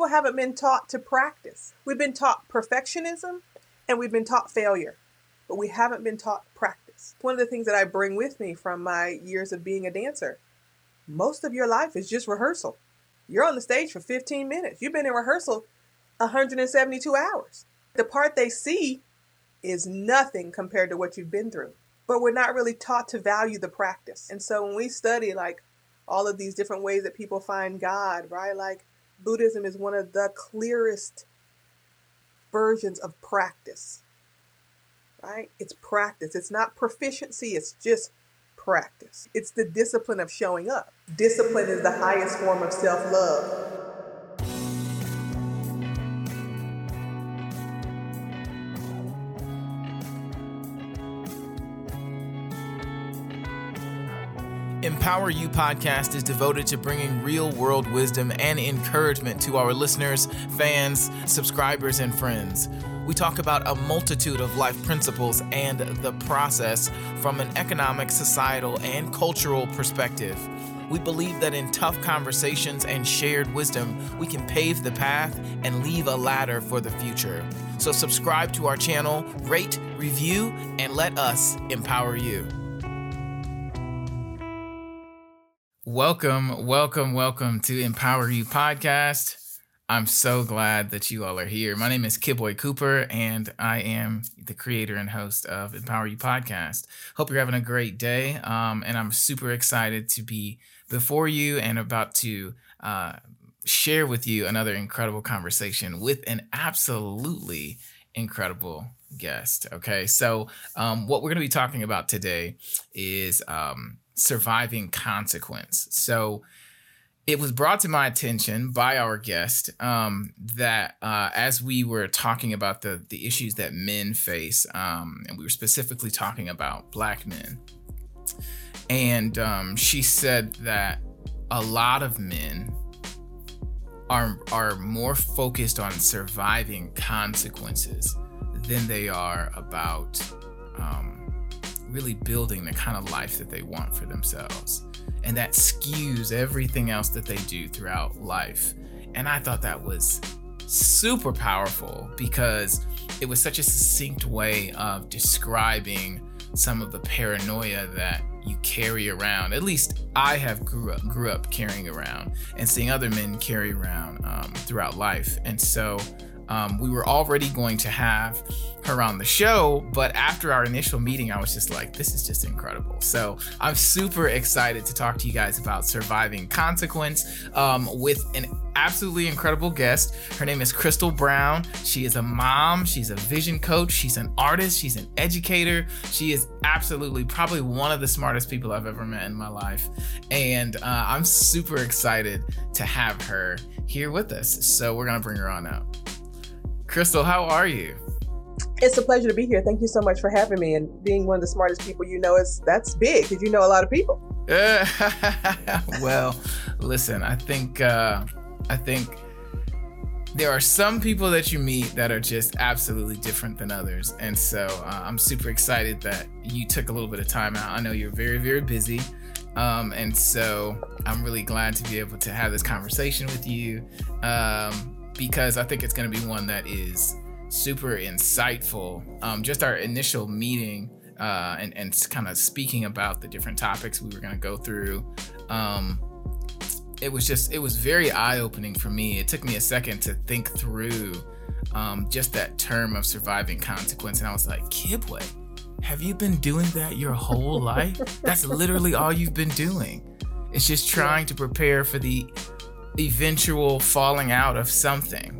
people haven't been taught to practice. We've been taught perfectionism and we've been taught failure, but we haven't been taught practice. One of the things that I bring with me from my years of being a dancer most of your life is just rehearsal. You're on the stage for 15 minutes. You've been in rehearsal 172 hours. The part they see is nothing compared to what you've been through. But we're not really taught to value the practice. And so when we study like all of these different ways that people find God, right? Like Buddhism is one of the clearest versions of practice. Right? It's practice. It's not proficiency, it's just practice. It's the discipline of showing up. Discipline is the highest form of self love. Empower You podcast is devoted to bringing real world wisdom and encouragement to our listeners, fans, subscribers, and friends. We talk about a multitude of life principles and the process from an economic, societal, and cultural perspective. We believe that in tough conversations and shared wisdom, we can pave the path and leave a ladder for the future. So, subscribe to our channel, rate, review, and let us empower you. Welcome, welcome, welcome to Empower You Podcast. I'm so glad that you all are here. My name is Kibwe Cooper, and I am the creator and host of Empower You Podcast. Hope you're having a great day, um, and I'm super excited to be before you and about to uh, share with you another incredible conversation with an absolutely incredible guest. Okay, so um, what we're going to be talking about today is um, surviving consequence. So it was brought to my attention by our guest um, that uh, as we were talking about the the issues that men face, um, and we were specifically talking about black men, and um, she said that a lot of men are are more focused on surviving consequences than they are about um, really building the kind of life that they want for themselves. And that skews everything else that they do throughout life. And I thought that was super powerful because it was such a succinct way of describing some of the paranoia that you carry around. At least I have grew up grew up carrying around and seeing other men carry around um, throughout life. And so um, we were already going to have her on the show, but after our initial meeting, I was just like, this is just incredible. So I'm super excited to talk to you guys about surviving consequence um, with an absolutely incredible guest. Her name is Crystal Brown. She is a mom, she's a vision coach, she's an artist, she's an educator. She is absolutely probably one of the smartest people I've ever met in my life. And uh, I'm super excited to have her here with us. So we're going to bring her on out. Crystal, how are you? It's a pleasure to be here. Thank you so much for having me and being one of the smartest people you know is that's big because you know a lot of people. well, listen, I think uh, I think there are some people that you meet that are just absolutely different than others, and so uh, I'm super excited that you took a little bit of time out. I know you're very very busy. Um, and so I'm really glad to be able to have this conversation with you. Um, because I think it's going to be one that is super insightful. Um, just our initial meeting uh, and, and kind of speaking about the different topics we were going to go through. Um, it was just, it was very eye opening for me. It took me a second to think through um, just that term of surviving consequence. And I was like, Kibwe, have you been doing that your whole life? That's literally all you've been doing. It's just trying to prepare for the eventual falling out of something.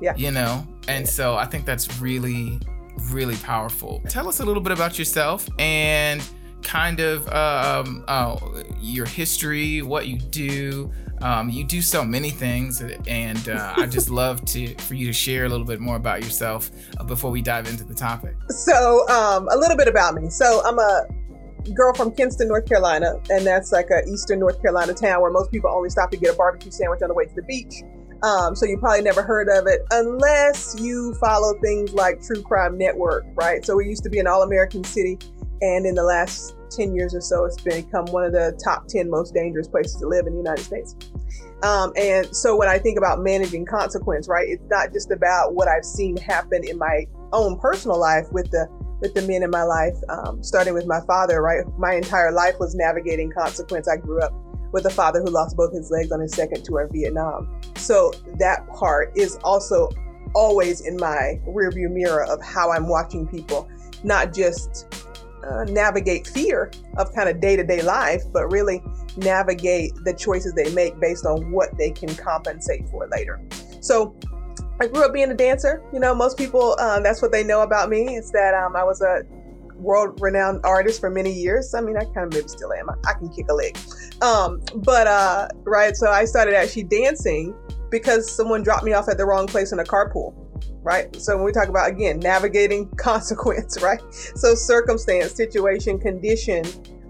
Yeah. You know? And so I think that's really, really powerful. Tell us a little bit about yourself and kind of um, uh, your history, what you do. Um, you do so many things, and uh, I just love to for you to share a little bit more about yourself uh, before we dive into the topic. So, um, a little bit about me. So, I'm a girl from Kinston, North Carolina, and that's like a eastern North Carolina town where most people only stop to get a barbecue sandwich on the way to the beach. Um, so you probably never heard of it unless you follow things like True Crime Network, right? So we used to be an all-American city, and in the last 10 years or so, it's become one of the top 10 most dangerous places to live in the United States. Um, and so when I think about managing consequence, right, it's not just about what I've seen happen in my own personal life with the with the men in my life, um, starting with my father, right? My entire life was navigating consequence. I grew up with a father who lost both his legs on his second tour of Vietnam. So that part is also always in my rearview mirror of how I'm watching people, not just uh, navigate fear of kind of day to day life, but really navigate the choices they make based on what they can compensate for later. So I grew up being a dancer. You know, most people, um, that's what they know about me is that um, I was a world renowned artist for many years. I mean, I kind of maybe still am. I, I can kick a leg. Um, but, uh, right, so I started actually dancing because someone dropped me off at the wrong place in a carpool right? So when we talk about again navigating consequence, right? So circumstance, situation, condition,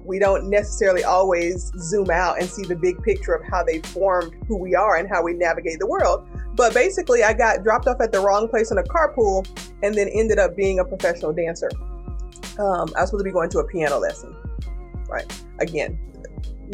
we don't necessarily always zoom out and see the big picture of how they formed who we are and how we navigate the world. But basically, I got dropped off at the wrong place in a carpool and then ended up being a professional dancer. Um, I was supposed to be going to a piano lesson, right? Again,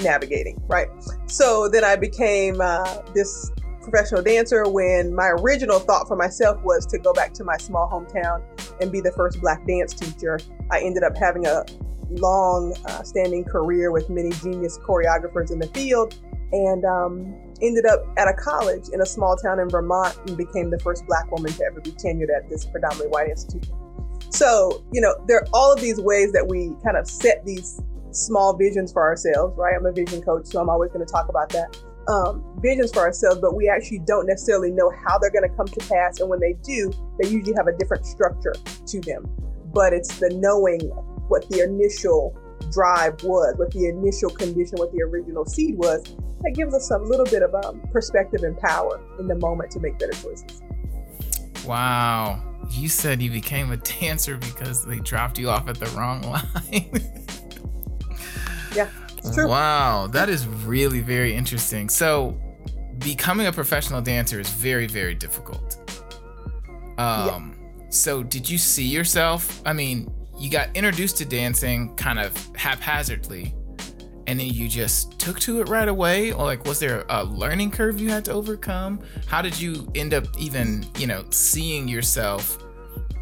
navigating, right? So then I became uh, this professional dancer when my original thought for myself was to go back to my small hometown and be the first black dance teacher. I ended up having a long uh, standing career with many genius choreographers in the field and um, ended up at a college in a small town in Vermont and became the first black woman to ever be tenured at this predominantly white institution. So, you know, there are all of these ways that we kind of set these small visions for ourselves, right? I'm a vision coach, so I'm always going to talk about that um, visions for ourselves, but we actually don't necessarily know how they're going to come to pass. And when they do, they usually have a different structure to them. But it's the knowing what the initial drive was, what the initial condition, what the original seed was, that gives us a little bit of um, perspective and power in the moment to make better choices. Wow. You said you became a dancer because they dropped you off at the wrong line. yeah. True. Wow, that is really very interesting. So, becoming a professional dancer is very, very difficult. Um, yeah. so did you see yourself? I mean, you got introduced to dancing kind of haphazardly, and then you just took to it right away, or like, was there a learning curve you had to overcome? How did you end up even, you know, seeing yourself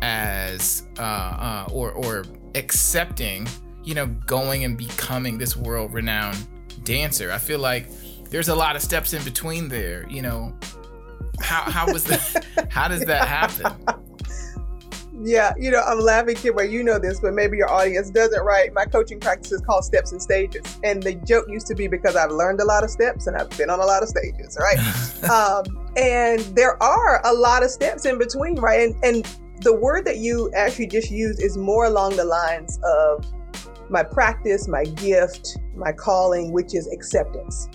as, uh, uh or or accepting you know, going and becoming this world renowned dancer. I feel like there's a lot of steps in between there, you know. How how was that how does that happen? Yeah, you know, I'm laughing, kid, where you know this, but maybe your audience doesn't, right? My coaching practice is called Steps and Stages. And the joke used to be because I've learned a lot of steps and I've been on a lot of stages, right? um, and there are a lot of steps in between, right? And, and the word that you actually just used is more along the lines of my practice, my gift, my calling, which is acceptance.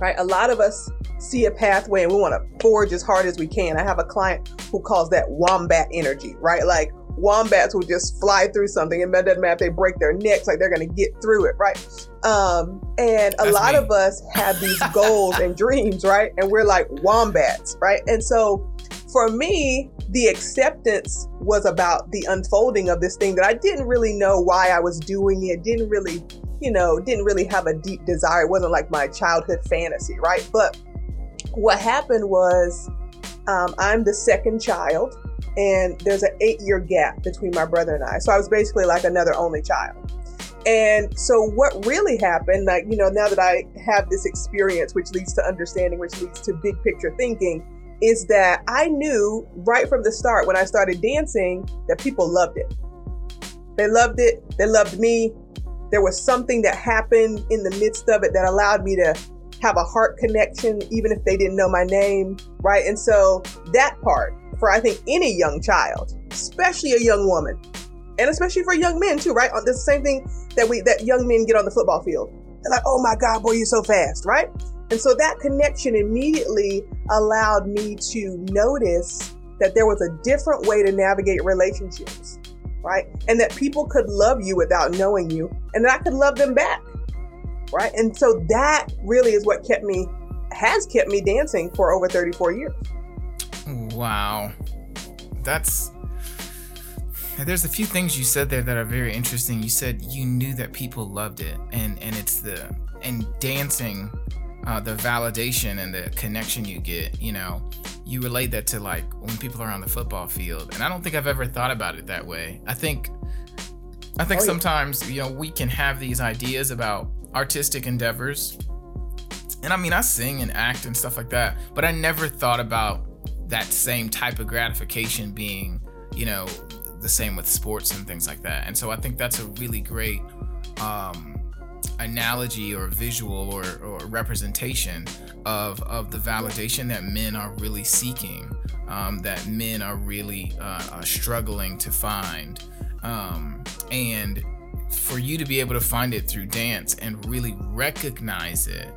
Right? A lot of us see a pathway and we want to forge as hard as we can. I have a client who calls that wombat energy, right? Like wombats will just fly through something and it doesn't matter if they break their necks, like they're going to get through it, right? Um, and a That's lot me. of us have these goals and dreams, right? And we're like wombats, right? And so for me, the acceptance was about the unfolding of this thing that I didn't really know why I was doing it, didn't really, you know, didn't really have a deep desire. It wasn't like my childhood fantasy, right? But what happened was um, I'm the second child, and there's an eight year gap between my brother and I. So I was basically like another only child. And so, what really happened, like, you know, now that I have this experience, which leads to understanding, which leads to big picture thinking, is that I knew right from the start when I started dancing that people loved it. They loved it, they loved me. There was something that happened in the midst of it that allowed me to have a heart connection, even if they didn't know my name, right? And so that part for I think any young child, especially a young woman, and especially for young men too, right? Uh, That's the same thing that we that young men get on the football field. They're like, "Oh my God, boy, you're so fast," right? And so that connection immediately allowed me to notice that there was a different way to navigate relationships, right? And that people could love you without knowing you, and that I could love them back, right? And so that really is what kept me, has kept me dancing for over 34 years. Wow. That's there's a few things you said there that are very interesting. You said you knew that people loved it, and and it's the and dancing, uh, the validation and the connection you get. You know, you relate that to like when people are on the football field, and I don't think I've ever thought about it that way. I think, I think oh, yeah. sometimes you know we can have these ideas about artistic endeavors, and I mean I sing and act and stuff like that, but I never thought about that same type of gratification being, you know, the same with sports and things like that. And so I think that's a really great um, analogy or visual or, or representation of, of the validation that men are really seeking, um, that men are really uh, uh, struggling to find. Um, and for you to be able to find it through dance and really recognize it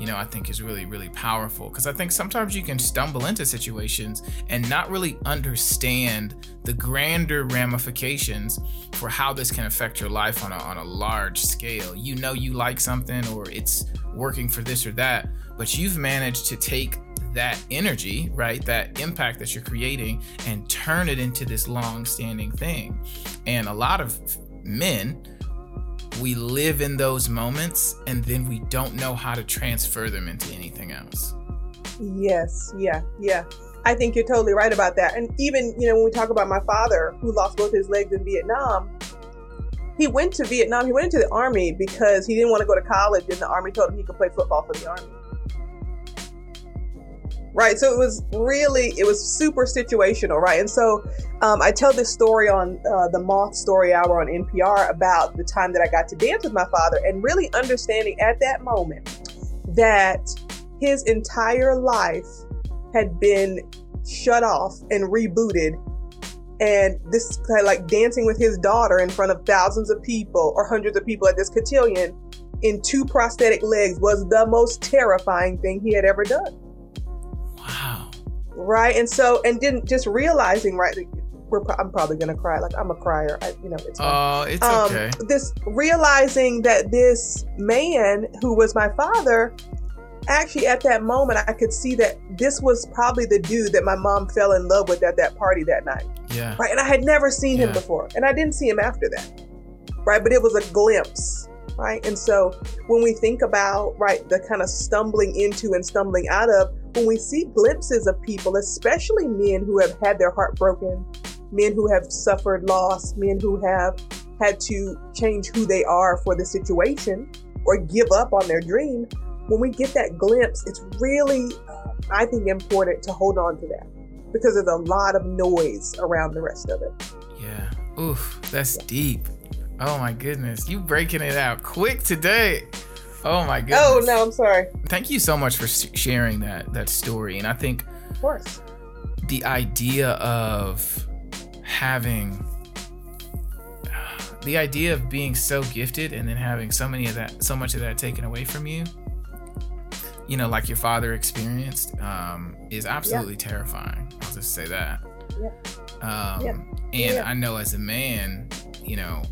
you know, I think is really, really powerful. Because I think sometimes you can stumble into situations and not really understand the grander ramifications for how this can affect your life on a, on a large scale. You know, you like something or it's working for this or that, but you've managed to take that energy, right? That impact that you're creating and turn it into this long standing thing. And a lot of men, we live in those moments and then we don't know how to transfer them into anything else. Yes, yeah, yeah. I think you're totally right about that. And even, you know, when we talk about my father who lost both his legs in Vietnam, he went to Vietnam, he went into the army because he didn't want to go to college and the army told him he could play football for the army right? So it was really it was super situational right? And so um, i tell this story on uh, the moth story hour on npr about the time that i got to dance with my father and really understanding at that moment that his entire life had been shut off and rebooted and this kind of like dancing with his daughter in front of thousands of people or hundreds of people at this cotillion in two prosthetic legs was the most terrifying thing he had ever done right and so and didn't just realizing right we're, I'm probably gonna cry. Like I'm a crier. I, you know, it's. Oh, uh, it's um, okay. This realizing that this man who was my father, actually at that moment, I could see that this was probably the dude that my mom fell in love with at that party that night. Yeah. Right, and I had never seen yeah. him before, and I didn't see him after that. Right, but it was a glimpse. Right, and so when we think about right the kind of stumbling into and stumbling out of when we see glimpses of people, especially men who have had their heart broken, men who have suffered loss, men who have had to change who they are for the situation or give up on their dream, when we get that glimpse, it's really, uh, I think, important to hold on to that because there's a lot of noise around the rest of it. Yeah. Oof, that's yeah. deep. Oh my goodness. You breaking it out quick today. Oh my goodness. Oh no, I'm sorry. Thank you so much for sharing that that story, and I think, of course, the idea of having the idea of being so gifted and then having so many of that, so much of that taken away from you, you know, like your father experienced, um, is absolutely yeah. terrifying. I'll just say that. Yeah. Um, yeah. And. I know as a man, you know,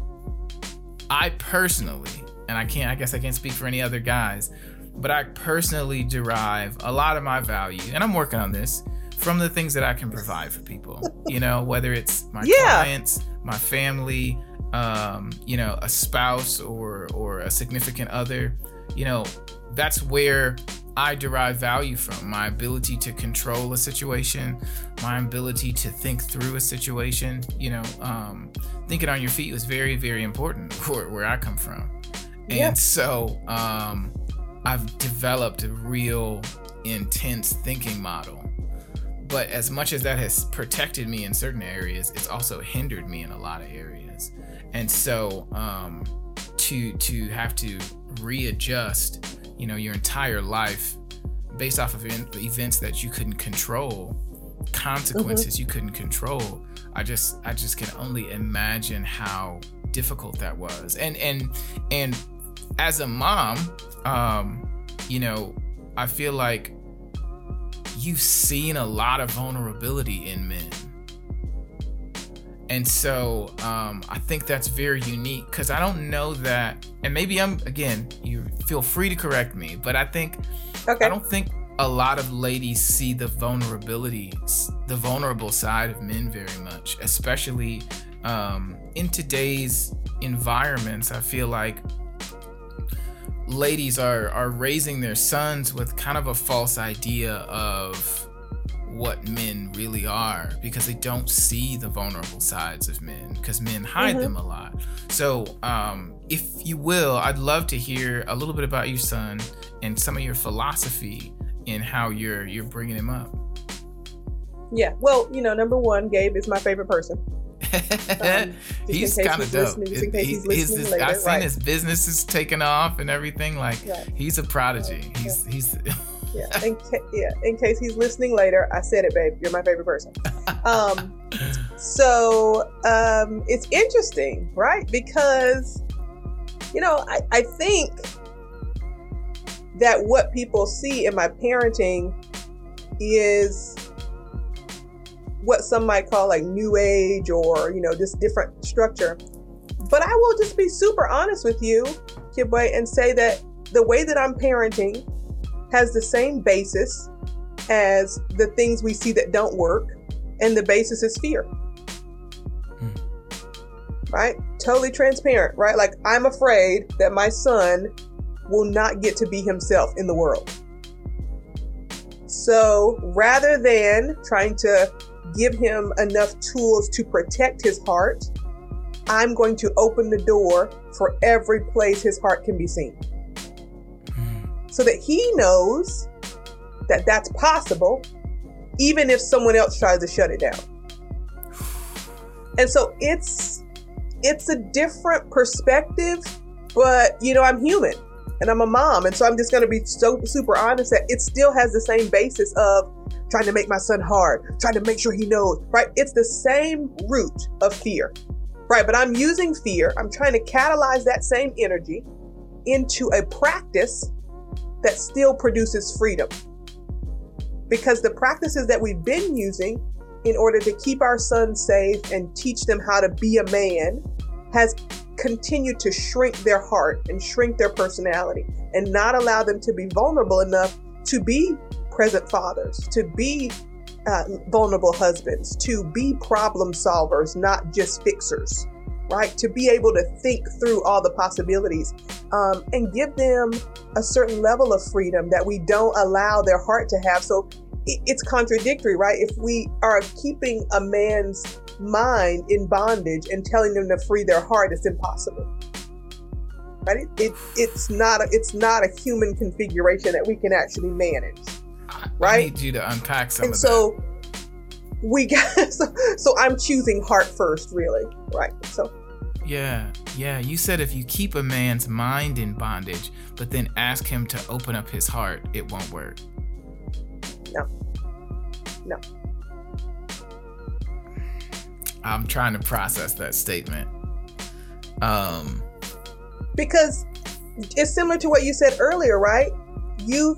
I personally and I can't, I guess I can't speak for any other guys, but I personally derive a lot of my value, and I'm working on this from the things that I can provide for people. You know, whether it's my yeah. clients, my family, um, you know, a spouse or or a significant other. You know, that's where I derive value from. My ability to control a situation, my ability to think through a situation. You know, um, thinking on your feet was very, very important where, where I come from. And so um, I've developed a real intense thinking model. But as much as that has protected me in certain areas, it's also hindered me in a lot of areas. And so um, to to have to readjust, you know, your entire life based off of events that you couldn't control, consequences mm-hmm. you couldn't control. I just I just can only imagine how difficult that was. And and and as a mom, um, you know, I feel like you've seen a lot of vulnerability in men. And so um, I think that's very unique because I don't know that, and maybe I'm, again, you feel free to correct me, but I think, okay. I don't think a lot of ladies see the vulnerability, the vulnerable side of men very much, especially um, in today's environments, I feel like ladies are are raising their sons with kind of a false idea of what men really are because they don't see the vulnerable sides of men because men hide mm-hmm. them a lot. So, um, if you will, I'd love to hear a little bit about your son and some of your philosophy in how you're you're bringing him up. Yeah, well, you know, number one, Gabe is my favorite person. Um, he's kind of dope. It, he's, his, later, I've seen right. his business is taking off and everything. Like he's a prodigy. He's yeah. he's. yeah. In ca- yeah. In case he's listening later, I said it, babe. You're my favorite person. Um, so um, it's interesting, right? Because you know, I, I think that what people see in my parenting is what some might call like new age or you know just different structure. But i will just be super honest with you Kibwe and say that the way that i'm parenting has the same basis as the things we see that don't work and the basis is fear. Hmm. right? Totally transparent right? Like i'm afraid that my son will not get to be himself in the world. So rather than trying to give him enough tools to protect his heart, I'm going to open the door for every place his heart can be seen. Hmm. So that he knows that that's possible, even if someone else tries to shut it down. And so it's it's a different perspective, but you know, I'm human and I'm a mom. And so I'm just going to be so super honest that it still has the same basis of trying to make my son hard, trying to make sure he knows, right? It's the same root of fear, right? But I'm using fear, I'm trying to catalyze that same energy into a practice that still produces freedom. Because the practices that we've been using in order to keep our sons safe and teach them how to be a man has continued to shrink their heart and shrink their personality and not allow them to be vulnerable enough to be present fathers, to be uh, vulnerable husbands, to be problem solvers, not just fixers, right? To be able to think through all the possibilities um, and give them a certain level of freedom that we don't allow their heart to have. So it's contradictory, right? If we are keeping a man's mind in bondage and telling them to free their heart, it's impossible. Right? It, it, it's not a, it's not a human configuration that we can actually manage right? I need you to unpack some and so that. we got so, so I'm choosing heart first, really, right? So yeah, yeah. You said if you keep a man's mind in bondage, but then ask him to open up his heart, it won't work. No. No. I'm trying to process that statement. Um because it's similar to what you said earlier, right? You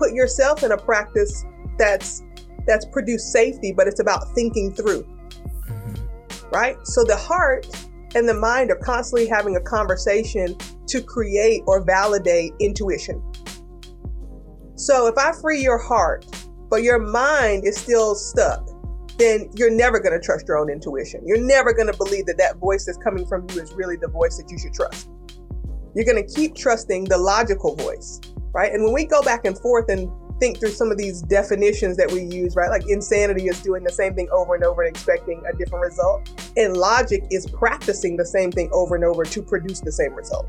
put yourself in a practice that's that's produced safety, but it's about thinking through. Mm-hmm. Right? So the heart and the mind are constantly having a conversation to create or validate intuition. So if I free your heart, but your mind is still stuck, then you're never going to trust your own intuition. You're never going to believe that that voice that's coming from you is really the voice that you should trust. You're going to keep trusting the logical voice right? And when we go back and forth and think through some of these definitions that we use, right? Like insanity is doing the same thing over and over and expecting a different result. And logic is practicing the same thing over and over to produce the same result.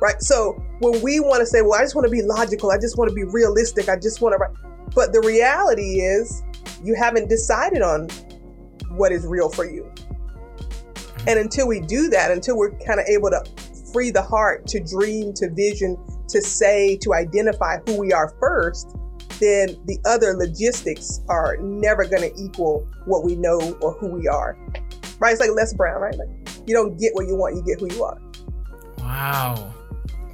Right? So when we want to say, well, I just want to be logical, I just want to be realistic, I just want to but the reality is you haven't decided on what is real for you. Mm-hmm. And until we do that, until we're kind of able to free the heart to dream, to vision, to say, to identify who we are first, then the other logistics are never going to equal what we know or who we are. Right? It's like Les Brown, right? Like you don't get what you want, you get who you are. Wow.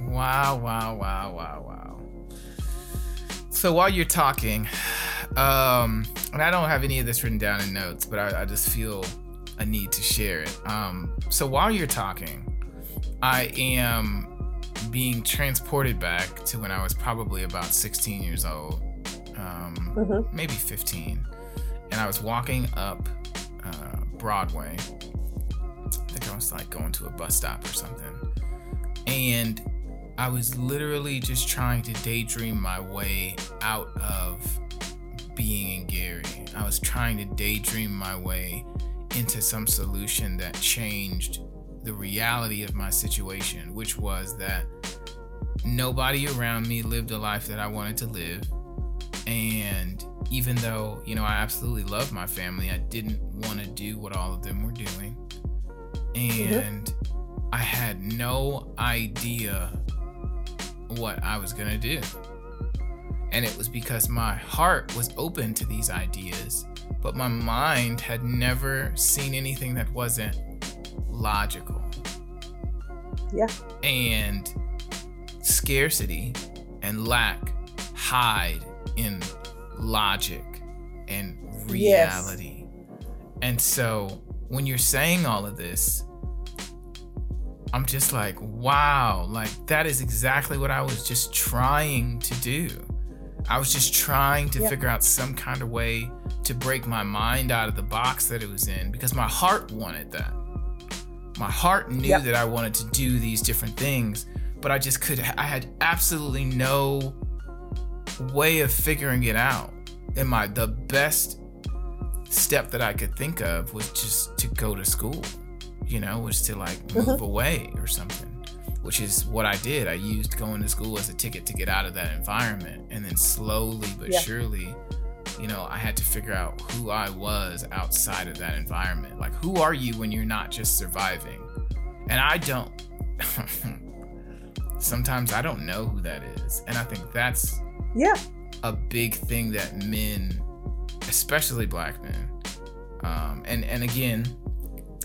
Wow, wow, wow, wow, wow. So while you're talking, um, and I don't have any of this written down in notes, but I, I just feel a need to share it. Um, so while you're talking, I am being transported back to when I was probably about 16 years old, um, mm-hmm. maybe 15, and I was walking up uh, Broadway, I think I was like going to a bus stop or something. And I was literally just trying to daydream my way out of being in Gary. I was trying to daydream my way into some solution that changed the reality of my situation, which was that nobody around me lived a life that I wanted to live. And even though, you know, I absolutely love my family, I didn't want to do what all of them were doing. Mm-hmm. And mm-hmm. I had no idea what I was going to do. And it was because my heart was open to these ideas, but my mind had never seen anything that wasn't logical. Yeah. And scarcity and lack hide in logic and reality. Yes. And so when you're saying all of this, I'm just like, wow, like that is exactly what I was just trying to do. I was just trying to figure out some kind of way to break my mind out of the box that it was in because my heart wanted that. My heart knew yep. that I wanted to do these different things, but I just could I had absolutely no way of figuring it out. And my the best step that I could think of was just to go to school. You know, was to like move mm-hmm. away or something. Which is what I did. I used going to school as a ticket to get out of that environment. And then slowly but surely, you know, I had to figure out who I was outside of that environment. Like who are you when you're not just surviving? And I don't sometimes I don't know who that is. And I think that's yeah a big thing that men, especially black men, um, and and again,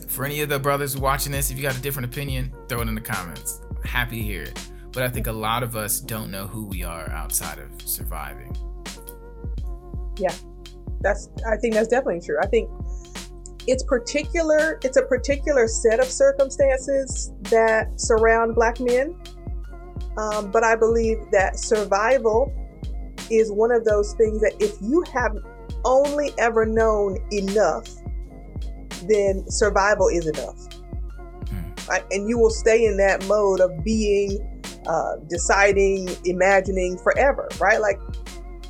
for any of the brothers watching this, if you got a different opinion, throw it in the comments. Happy to hear it. But I think a lot of us don't know who we are outside of surviving. Yeah, that's. I think that's definitely true. I think it's particular. It's a particular set of circumstances that surround Black men um, but I believe that survival is one of those things that if you have only ever known enough, then survival is enough. Mm. Right? And you will stay in that mode of being, uh, deciding, imagining forever, right? Like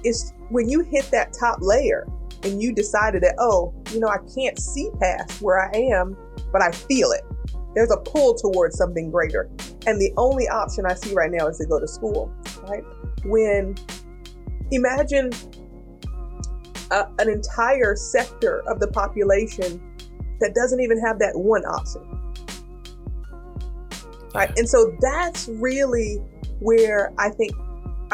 it's when you hit that top layer and you decided that, oh, you know, I can't see past where I am, but I feel it. There's a pull towards something greater. And the only option I see right now is to go to school, right? When imagine a, an entire sector of the population that doesn't even have that one option. Right? And so that's really where I think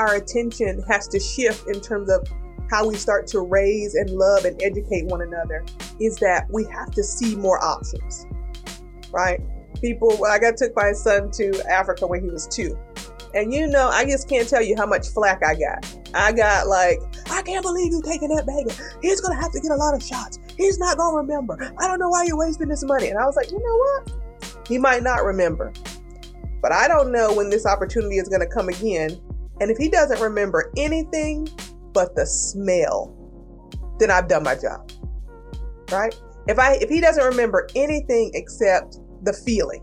our attention has to shift in terms of how we start to raise and love and educate one another is that we have to see more options right? People, well, I got took my son to Africa when he was two. And you know, I just can't tell you how much flack I got. I got like, I can't believe you taking that baby. He's gonna have to get a lot of shots. He's not gonna remember. I don't know why you're wasting this money. And I was like, you know what? He might not remember. But I don't know when this opportunity is gonna come again. And if he doesn't remember anything but the smell, then I've done my job. Right? If I if he doesn't remember anything except the feeling,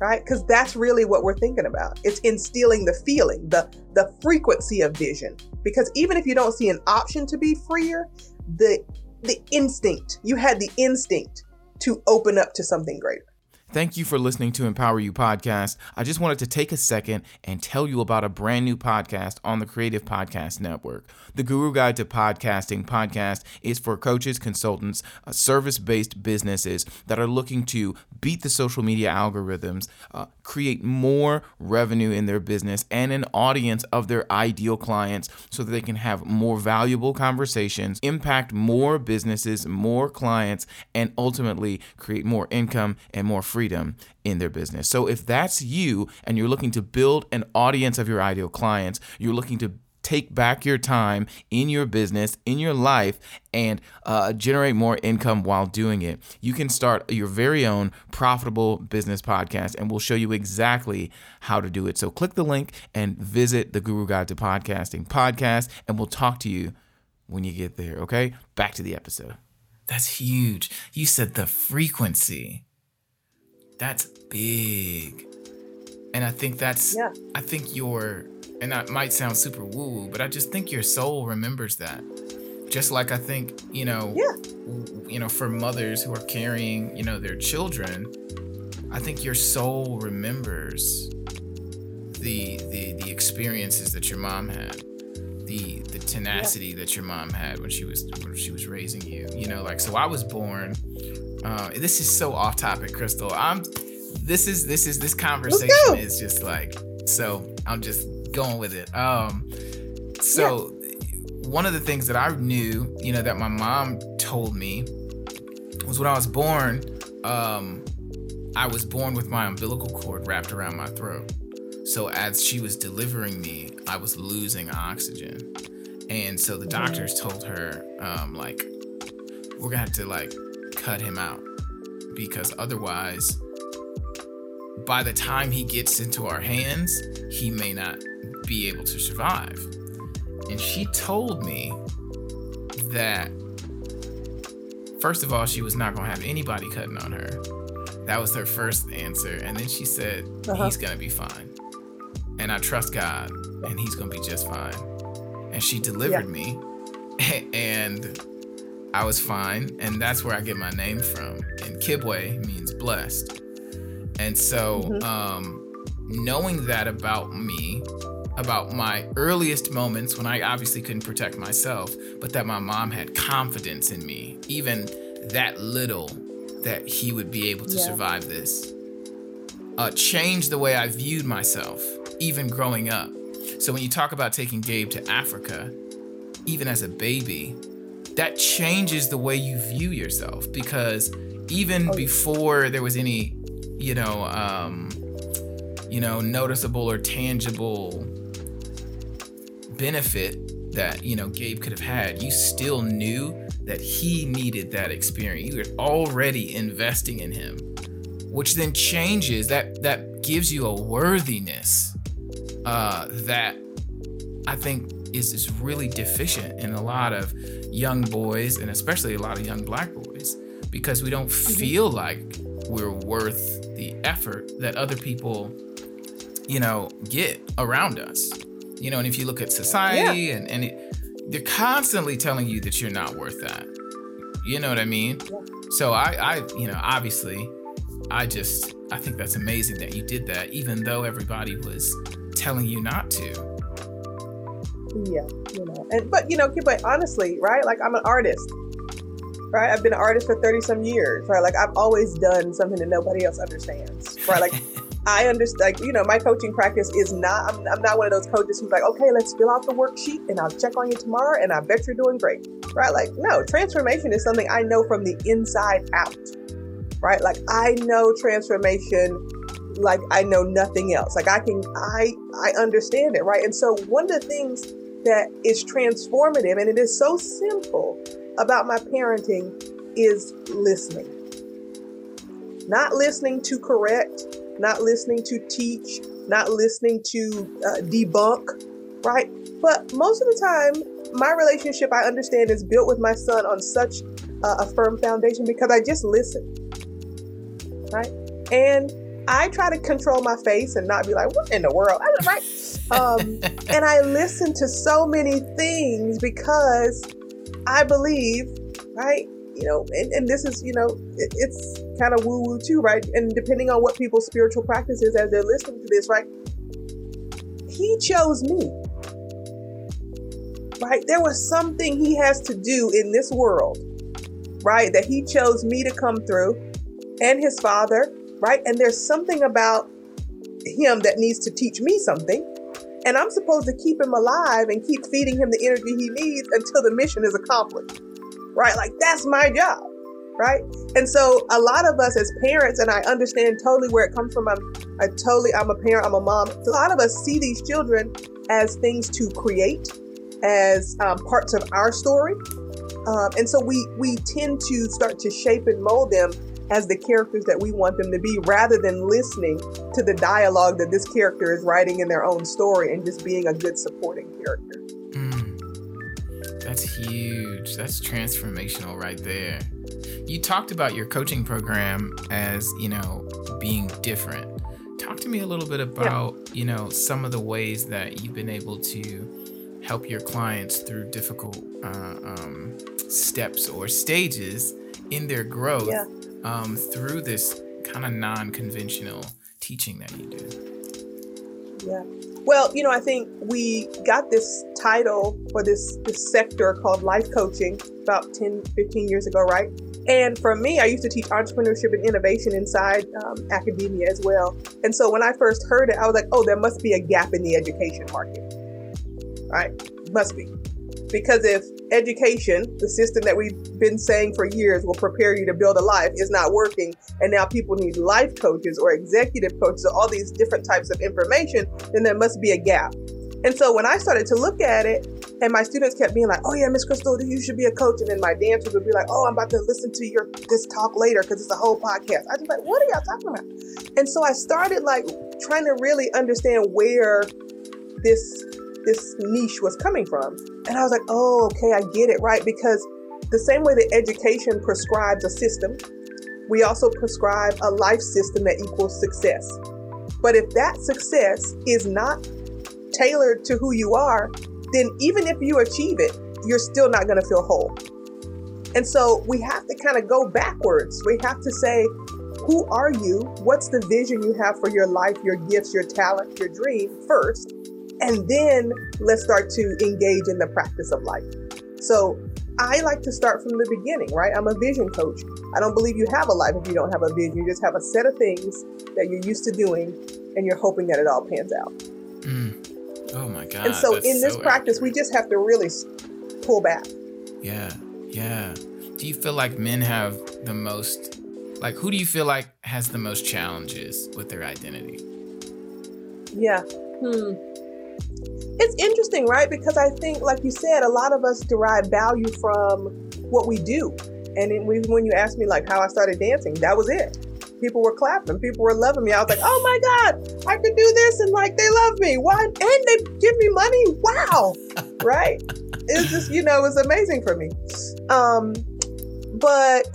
right? Because that's really what we're thinking about. It's instilling the feeling, the the frequency of vision. Because even if you don't see an option to be freer, the the instinct, you had the instinct to open up to something greater. Thank you for listening to Empower You podcast. I just wanted to take a second and tell you about a brand new podcast on the Creative Podcast Network. The Guru Guide to Podcasting podcast is for coaches, consultants, uh, service based businesses that are looking to beat the social media algorithms, uh, create more revenue in their business, and an audience of their ideal clients so that they can have more valuable conversations, impact more businesses, more clients, and ultimately create more income and more freedom freedom in their business. So if that's you and you're looking to build an audience of your ideal clients, you're looking to take back your time in your business, in your life, and uh, generate more income while doing it, you can start your very own profitable business podcast, and we'll show you exactly how to do it. So click the link and visit the Guru Guide to Podcasting podcast, and we'll talk to you when you get there. Okay, back to the episode. That's huge. You said the frequency That's big. And I think that's Yeah. I think your and that might sound super woo woo, but I just think your soul remembers that. Just like I think, you know, Yeah. you know, for mothers who are carrying, you know, their children, I think your soul remembers the the the experiences that your mom had, the the tenacity that your mom had when she was when she was raising you. You know, like so I was born. Uh, this is so off topic, Crystal. I'm. This is this is this conversation is just like so. I'm just going with it. Um, so one of the things that I knew, you know, that my mom told me was when I was born. Um, I was born with my umbilical cord wrapped around my throat. So as she was delivering me, I was losing oxygen. And so the doctors told her, um, like, we're gonna have to like cut him out because otherwise, by the time he gets into our hands, he may not be able to survive. And she told me that, first of all, she was not gonna have anybody cutting on her. That was her first answer. And then she said, Uh-huh. he's gonna be fine. And I trust God, and he's gonna be just fine. And she delivered me, and I was fine. And that's where I get my name from. And Kibwe means blessed. And so, Mhm. um, knowing that about me, about my earliest moments when I obviously couldn't protect myself, but that my mom had confidence in me, even that little, that he would be able to Yeah. survive this, uh, changed the way I viewed myself, even growing up. So when you talk about taking Gabe to Africa, even as a baby, that changes the way you view yourself because even before there was any, you know, um, you know, noticeable or tangible benefit that you know Gabe could have had, you still knew that he needed that experience. You were already investing in him, which then changes that that gives you a worthiness uh, that I think is is really deficient in a lot of young boys and especially a lot of young black boys because we don't mm-hmm. feel like we're worth the effort that other people you know get around us. You know and if you look at society and and it, they're constantly telling you that you're not worth that. You know what i mean? Yeah. so i i you know obviously i just i think that's amazing that you did that even though everybody was telling you not to Yeah, you know, and but you know, Boy, honestly, right? Like I'm an artist, right? I've been an artist for thirty some years, right? Like I've always done something that nobody else understands, right? Like I understand, like you know, my coaching practice is not. I'm, I'm not one of those coaches who's like, okay, let's fill out the worksheet and I'll check on you tomorrow, and I bet you're doing great, right? Like no, transformation is something I know from the inside out, right? Like I know transformation like I know nothing else. Like I can I I understand it, right? And so one of the things that is transformative and it is so simple about my parenting is listening. Not listening to correct, not listening to teach, not listening to uh, debunk, right? But most of the time, my relationship I understand is built with my son on such uh, a firm foundation because I just listen, right? And I try to control my face and not be like, "What in the world?" I right? Um, and I listen to so many things because I believe, right? You know, and, and this is, you know, it, it's kind of woo woo too, right? And depending on what people's spiritual practice is as they're listening to this, right? He chose me, right? There was something he has to do in this world, right? That he chose me to come through and his father, right? And there's something about him that needs to teach me something. And I'm supposed to keep him alive and keep feeding him the energy he needs until the mission is accomplished. Right? Like that's my job. Right? And so a lot of us as parents, and I understand totally where it comes from. I'm I totally I'm a parent, I'm a mom. A lot of us see these children as things to create, as um, parts of our story. Um, and so we we tend to start to shape and mold them as the characters that we want them to be rather than listening to the dialogue that this character is writing in their own story and just being a good supporting character. Mm. That's huge. That's transformational right there. You talked about your coaching program as, you know, being different. Talk to me a little bit about, yeah. you know, some of the ways that you've been able to help your clients through difficult uh, um, steps or stages in their growth yeah. Um, through this kind of non-conventional teaching that you do. Yeah. Well, you know, I think we got this title for this, this sector called life coaching about 10, 15 years ago, right? And for me, I used to teach entrepreneurship and innovation inside um, academia as well. And so when I first heard it, I was like, oh, there must be a gap in the education market. Right? Must be. Because if education, the system that we've been saying for years will prepare you to build a life, is not working, and now people need life coaches or executive coaches or all these different types of information, then there must be a gap. And so when I started to look at it, and my students kept being like, "Oh yeah, Miss Crystal, you should be a coach," and then my dancers would be like, "Oh, I'm about to listen to your this talk later because it's a whole podcast." I was like, "What are y'all talking about?" And so I started like trying to really understand where this this niche was coming from. And I was like, oh, okay, I get it, right? Because the same way that education prescribes a system, we also prescribe a life system that equals success. But if that success is not tailored to who you are, then even if you achieve it, you're still not going to feel whole. And so we have to kind of go backwards. We have to say, who are you? What's the vision you have for your life, your gifts, your talent, your dream first? And then let's start to engage in the practice of life. So I like to start from the beginning, right? I'm a vision coach. I don't believe you have a life if you don't have a vision. You just have a set of things that you're used to doing and you're hoping that it all pans out. Mm. Oh my God. And so in this so practice, accurate. we just have to really pull back. Yeah. Yeah. Do you feel like men have the most, like, who do you feel like has the most challenges with their identity? Yeah. Hmm. It's interesting, right? Because I think, like you said, a lot of us derive value from what we do. And it, when you asked me, like, how I started dancing, that was it. People were clapping, people were loving me. I was like, oh my God, I could do this. And like, they love me. Why? And they give me money. Wow. right? It's just, you know, it's amazing for me. Um, but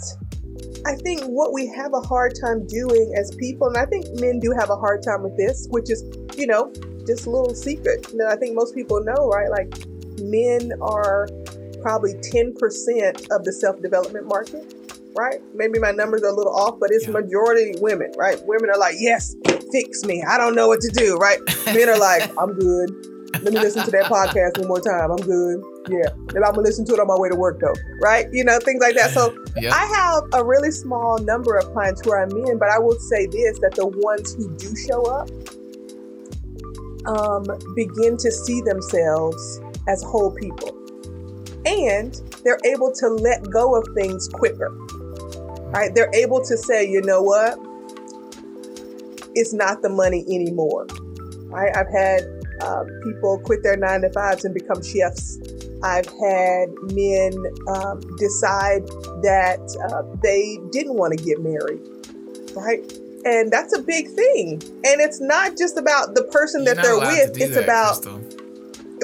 I think what we have a hard time doing as people, and I think men do have a hard time with this, which is, you know, just a little secret that I think most people know, right? Like men are probably 10% of the self development market, right? Maybe my numbers are a little off, but it's yeah. majority women, right? Women are like, yes, fix me. I don't know what to do, right? Men are like, I'm good. Let me listen to that podcast one more time. I'm good. Yeah. Maybe I'm gonna listen to it on my way to work though. Right? You know, things like that. So yep. I have a really small number of clients who are men, but I will say this that the ones who do show up um, begin to see themselves as whole people. And they're able to let go of things quicker. Right? They're able to say, you know what? It's not the money anymore. Right? I've had uh, people quit their nine to fives and become chefs. I've had men um, decide that uh, they didn't want to get married, right? And that's a big thing. And it's not just about the person that they're with, it's that, about. Crystal.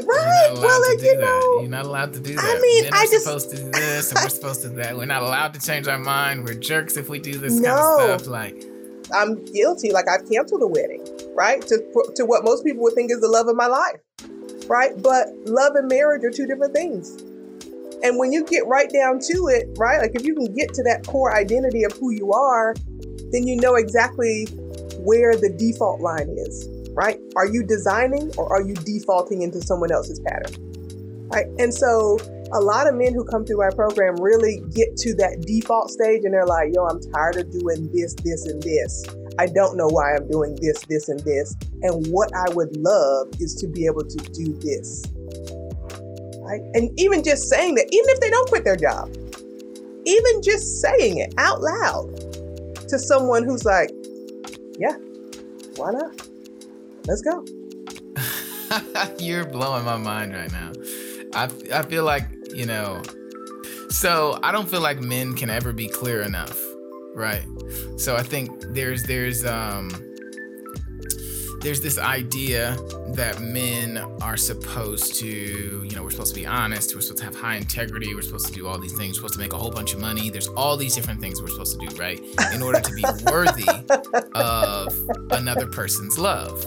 Right. Well, like, you know. You're not allowed to do that. I mean, Men I just. supposed to do this and we're supposed to do that. We're not allowed to change our mind. We're jerks if we do this no. kind of stuff. Like, I'm guilty. Like, I've canceled a wedding, right? To, to what most people would think is the love of my life, right? But love and marriage are two different things. And when you get right down to it, right? Like, if you can get to that core identity of who you are, then you know exactly where the default line is, right? Are you designing or are you defaulting into someone else's pattern? Right. And so a lot of men who come through our program really get to that default stage and they're like, yo, I'm tired of doing this, this, and this. I don't know why I'm doing this, this, and this. And what I would love is to be able to do this. Right? And even just saying that, even if they don't quit their job, even just saying it out loud, to someone who's like, yeah, why not? Let's go. You're blowing my mind right now. I, I feel like, you know, so I don't feel like men can ever be clear enough, right? So I think there's there's um there's this idea that men are supposed to, you know, we're supposed to be honest, we're supposed to have high integrity, we're supposed to do all these things, we're supposed to make a whole bunch of money. There's all these different things we're supposed to do, right? In order to be worthy of another person's love.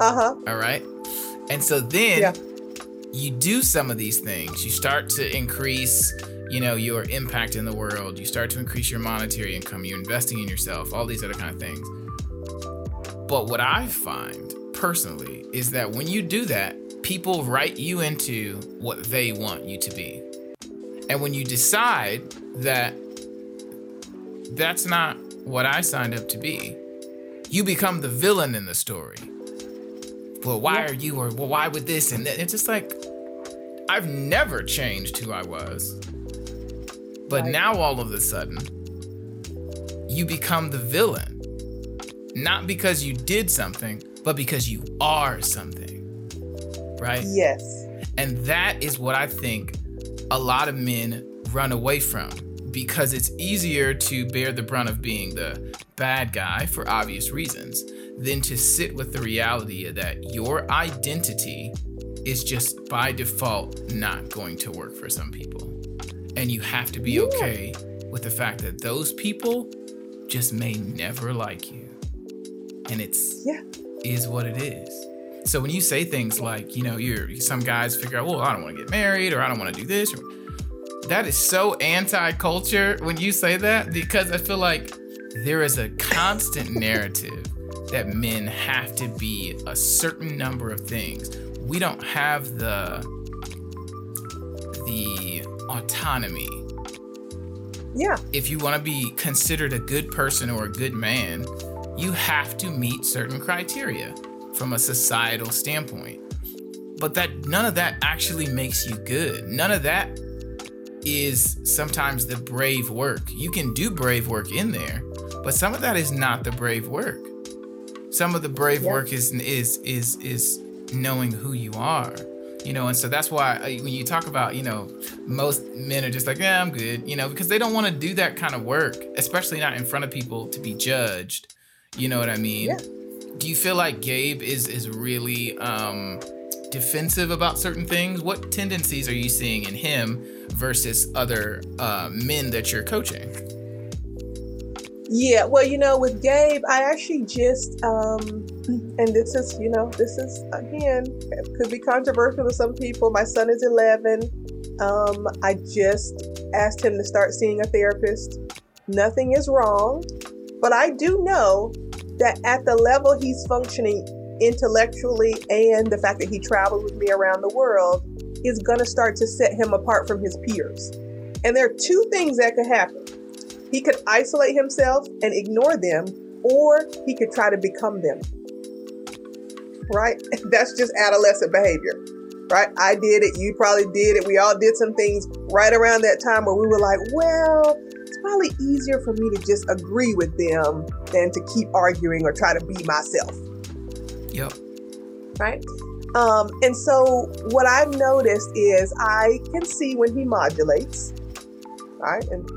Uh huh. All right. And so then Yeah. you do some of these things. You start to increase, you know, your impact in the world. You start to increase your monetary income. You're investing in yourself, all these other kind of things. But what I find personally is that when you do that, people write you into what they want you to be. And when you decide that that's not what I signed up to be, you become the villain in the story. Well, why Yeah. are you, or well, why would this? And that- it's just like, I've never changed who I was. But Right. now all of a sudden, you become the villain. Not because you did something, but because you are something. Right? Yes. And that is what I think a lot of men run away from because it's easier to bear the brunt of being the bad guy for obvious reasons than to sit with the reality that your identity is just by default not going to work for some people. And you have to be Yeah. okay with the fact that those people just may never like you. And it's Yeah. is what it is. So when you say things like, you know, you're some guys figure out, well, I don't want to get married or I don't want to do this, or, that is so anti-culture when you say that because I feel like there is a constant narrative that men have to be a certain number of things. We don't have the the autonomy Yeah. if you want to be considered a good person or a good man, you have to meet certain criteria from a societal standpoint. But that none of that actually makes you good. None of that is sometimes the brave work. You can do brave work in there, but some of that is not the brave work. Some of the brave Yeah. work is is is is knowing who you are. You know, and so that's why uh, when you talk about, you know, most men are just like, yeah, I'm good, you know, because they don't want to do that kind of work, especially not in front of people to be judged. You know what I mean? Yeah. Do you feel like Gabe is is really um defensive about certain things? What tendencies are you seeing in him versus other uh, men that you're coaching? Yeah, well, you know, with Gabe, I actually just, um, and this is, you know, this is again it could be controversial to some people. My son is 11. Um, I just asked him to start seeing a therapist. Nothing is wrong, but I do know that at the level he's functioning intellectually and the fact that he travels with me around the world is going to start to set him apart from his peers. And there are two things that could happen. He could isolate himself and ignore them, or he could try to become them. Right? That's just adolescent behavior. Right? I did it. You probably did it. We all did some things right around that time where we were like, well, probably easier for me to just agree with them than to keep arguing or try to be myself Yep. right? Um, and so what I've noticed is I can see when he modulates, right? And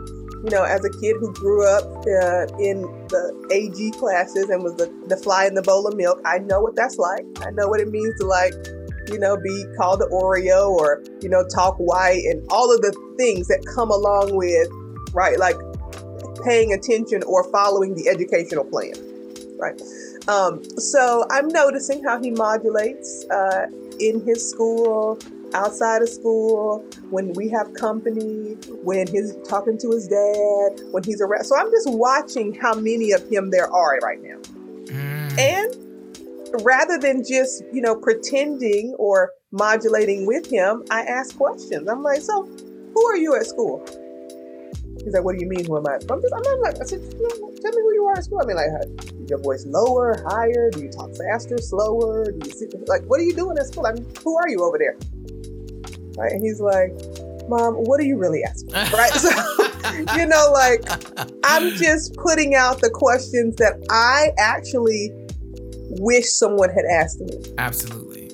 you know, as a kid who grew up uh, in the AG classes and was the, the fly in the bowl of milk, I know what that's like. I know what it means to like, you know, be called the Oreo or you know, talk white and all of the things that come along with, right? Like paying attention or following the educational plan, right? Um, so I'm noticing how he modulates uh, in his school, outside of school, when we have company, when he's talking to his dad, when he's around. So I'm just watching how many of him there are right now. Mm. And rather than just, you know, pretending or modulating with him, I ask questions. I'm like, so who are you at school? He's like, what do you mean, who am I? I'm just, I'm not like, I said, "You tell me who you are at school. I mean, like, is your voice lower, higher? Do you talk faster, slower? Do you sit, like, what are you doing at school? I mean, who are you over there? Right? And he's like, Mom, what are you really asking? Right? So, you know, like, I'm just putting out the questions that I actually wish someone had asked me, Absolutely.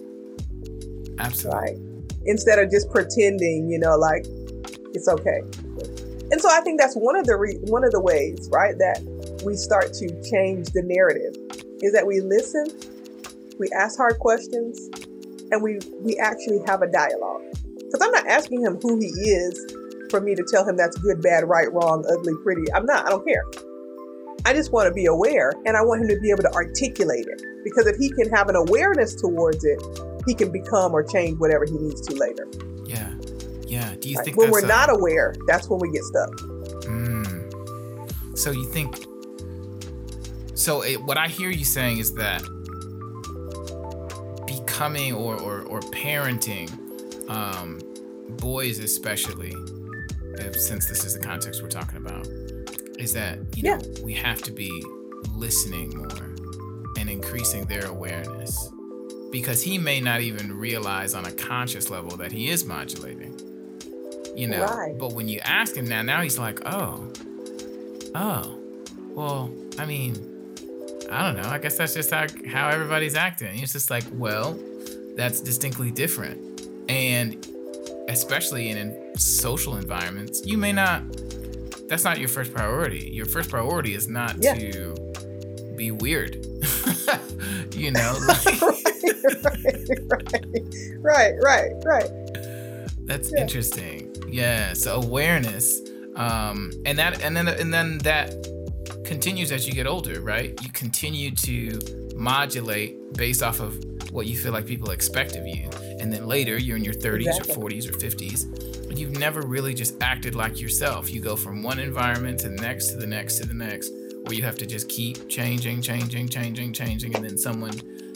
Absolutely. right? Instead of just pretending, you know, like it's okay. And so I think that's one of the re- one of the ways, right, that we start to change the narrative is that we listen we ask hard questions, and we we actually have a dialogue. Because I'm not asking him who he is for me to tell him that's good, bad, right, wrong, ugly, pretty. I'm not. I don't care. I just want to be aware, and I want him to be able to articulate it. Because if he can have an awareness towards it, he can become or change whatever he needs to later. Yeah, yeah. Do you Right? think when we're a- not aware, that's when we get stuck. Mm. So you think? So it, what I hear you saying is that becoming or or, or parenting um, boys, especially, if, since this is the context we're talking about, is that you know we have to be listening more and increasing their awareness because he may not even realize on a conscious level that he is modulating you know Right. but when you ask him now now he's like oh oh well i mean i don't know i guess that's just how, how everybody's acting it's just like well that's distinctly different and especially in, in social environments you may not that's not your first priority your first priority is not Yeah. to be weird you know like, right, right, right, right. That's Yeah. interesting. Yeah. So awareness, um, and that, and then, and then that continues as you get older, right? You continue to modulate based off of what you feel like people expect of you, and then later you're in your 30s Exactly. or 40s or 50s, and you've never really just acted like yourself. You go from one environment to the next, to the next, to the next, where you have to just keep changing, changing, changing, changing, and then someone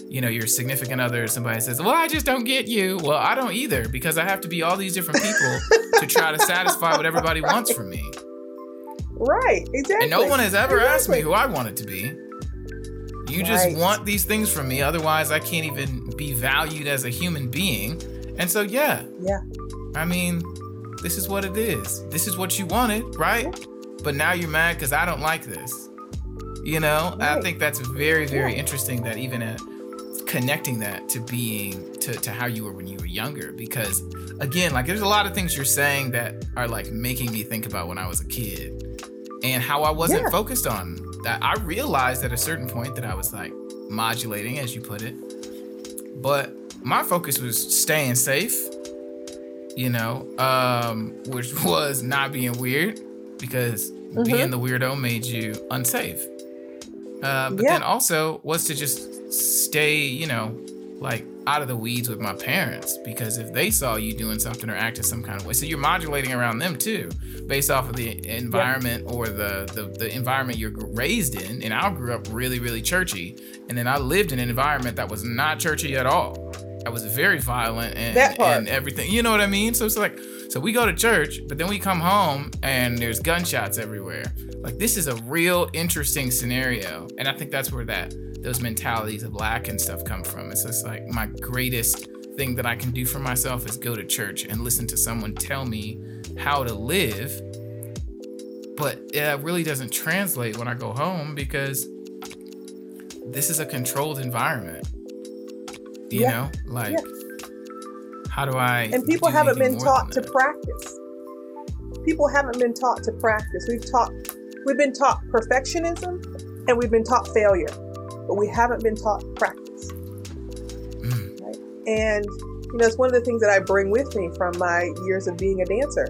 you know, your significant other, somebody says, Well, I just don't get you. Well, I don't either because I have to be all these different people to try to satisfy what everybody wants from me. Right, exactly. And no one has ever asked me who I wanted to be. You just want these things from me. Otherwise, I can't even be valued as a human being. And so, yeah, Yeah, I mean, this is what it is. This is what you wanted, right? But now you're mad because I don't like this. You know, I think that's very, very Yeah. interesting that even at connecting that to being to, to how you were when you were younger. Because again, like there's a lot of things you're saying that are like making me think about when I was a kid and how I wasn't Yeah. focused on that. I realized at a certain point that I was like modulating, as you put it. But my focus was staying safe you know, um, which was not being weird because Mm-hmm. being the weirdo made you unsafe. Uh, but Yeah. then also was to just stay, you know, like out of the weeds with my parents because if they saw you doing something or acting some kind of way, so you're modulating around them too, based off of the environment or the, the the environment you're raised in. And I grew up really, really churchy, and then I lived in an environment that was not churchy at all. I was very violent and, and everything. You know what I mean? So it's like, so we go to church, but then we come home and there's gunshots everywhere. Like this is a real interesting scenario, and I think that's where that those mentalities of lack and stuff come from. It's just like my greatest thing that I can do for myself is go to church and listen to someone tell me how to live. But it really doesn't translate when I go home because this is a controlled environment. You Yeah. know, like Yeah. how do I? and people haven't been taught to practice. People haven't been taught to practice. We've taught, we've been taught perfectionism, and we've been taught failure, but we haven't been taught practice. Mm, right? And you know, it's one of the things that I bring with me from my years of being a dancer.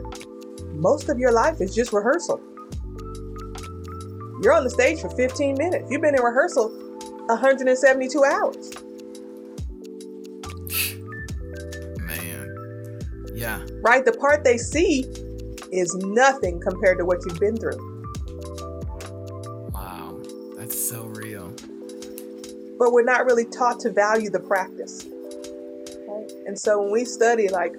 Most of your life is just rehearsal. You're on the stage for 15 minutes. You've been in rehearsal 172 hours. man, yeah, right? The part they see is nothing compared to what you've been through. But we're not really taught to value the practice. Right? And so when we study like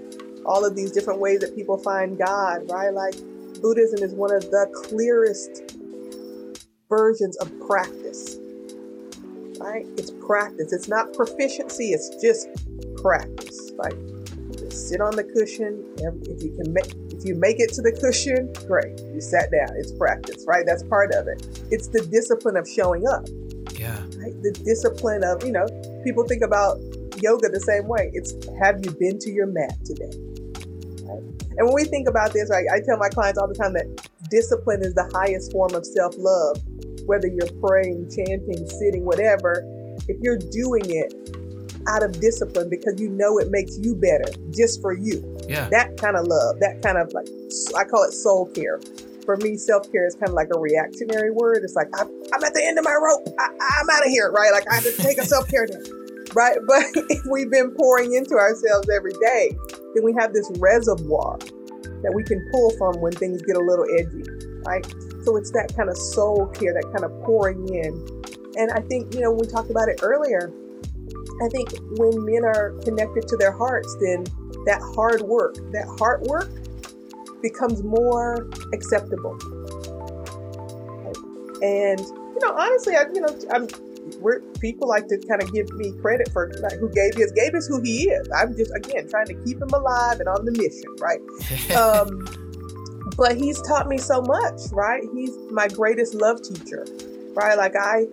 all of these different ways that people find God, right? Like Buddhism is one of the clearest versions of practice. Right? It's practice. It's not proficiency, it's just practice. Like just sit on the cushion. If you can make if you make it to the cushion, great. You sat down. It's practice, right? That's part of it. It's the discipline of showing up Yeah, right? The discipline of, you know, people think about yoga the same way. It's have you been to your mat today? Right? And when we think about this, right, I tell my clients all the time that discipline is the highest form of self love. Whether you're praying, chanting, sitting, whatever, if you're doing it out of discipline because you know it makes you better just for you. Yeah. That kind of love, that kind of like, I call it soul care. For me, self care is kind of like a reactionary word. It's like, I'm, I'm at the end of my rope. I, am out of here, right? Like, I have to take a self care day, right? But if we've been pouring into ourselves every day, then we have this reservoir that we can pull from when things get a little edgy, right? So it's that kind of soul care, that kind of pouring in. And I think, you know, we talked about it earlier, I think when men are connected to their hearts, then that hard work, that heart work becomes more acceptable. And, you know, honestly, I, you know, I'm, we're, people like to kind of give me credit for like, who Gabe is. Gabe is who he is. I'm just, again, trying to keep him alive and on the mission, right? um, but he's taught me so much, right? He's my greatest love teacher, right? Like I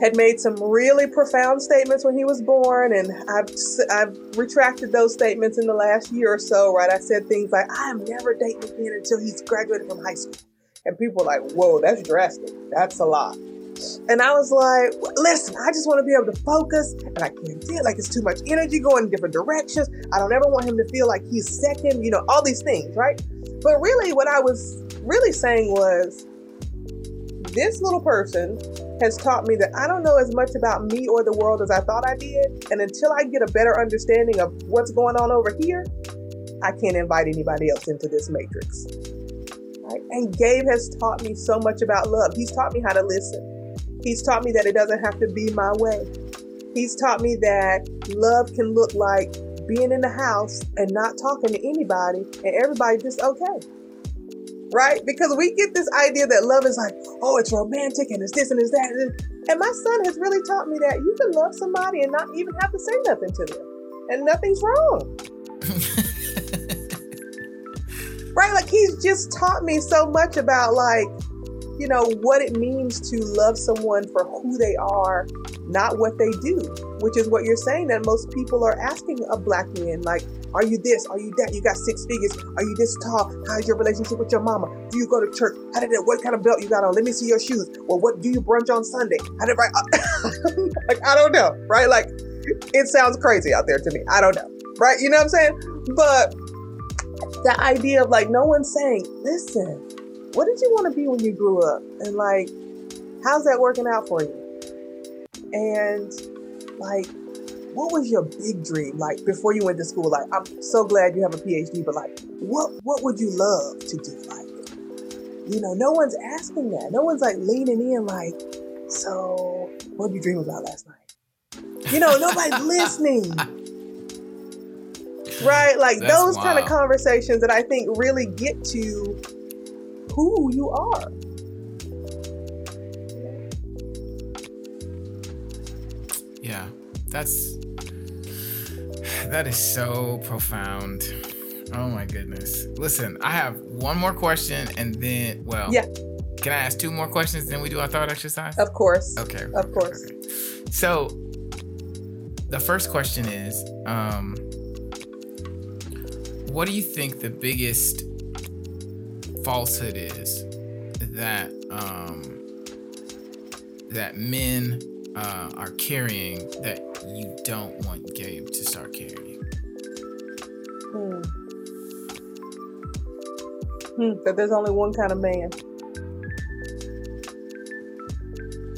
had made some really profound statements when he was born, and I've, I've retracted those statements in the last year or so, right? I said things like, I am never dating again until he's graduated from high school. And people were like, whoa, that's drastic. That's a lot. And I was like, listen, I just want to be able to focus, and I can't feel like it's too much energy going in different directions. I don't ever want him to feel like he's second, you know, all these things, right? But really, what I was really saying was, this little person has taught me that I don't know as much about me or the world as I thought I did. And until I get a better understanding of what's going on over here, I can't invite anybody else into this matrix. Right? And Gabe has taught me so much about love. He's taught me how to listen. He's taught me that it doesn't have to be my way. He's taught me that love can look like being in the house and not talking to anybody and everybody just okay right? Because we get this idea that love is like, oh, it's romantic and it's this and it's that. And my son has really taught me that you can love somebody and not even have to say nothing to them, and nothing's wrong. right? Like he's just taught me so much about like, you know, what it means to love someone for who they are, not what they do, which is what you're saying that most people are asking of black men. Like, are you this? Are you that? You got six figures. Are you this tall? How's your relationship with your mama? Do you go to church? How did it? What kind of belt you got on? Let me see your shoes. Well, what do you brunch on Sunday? How did right? like I don't know, right? Like it sounds crazy out there to me. I don't know, right? You know what I'm saying? But the idea of like no one's saying, listen, what did you want to be when you grew up, and like, how's that working out for you? And like what was your big dream like before you went to school? Like, I'm so glad you have a PhD, but like, what what would you love to do? Like, you know, no one's asking that. No one's like leaning in, like, so what did you dream about last night? You know, nobody's listening. Right? Like That's those wild. kind of conversations that I think really get to who you are. That's that is so profound. Oh my goodness. Listen, I have one more question and then, well, yeah. Can I ask two more questions? Then we do our thought exercise? Of course. Okay. Of okay, course. Okay. So, the first question is um, What do you think the biggest falsehood is that um, that men uh, are carrying that you don't want Gabe to start carrying? Hmm. Hmm. That there's only one kind of man.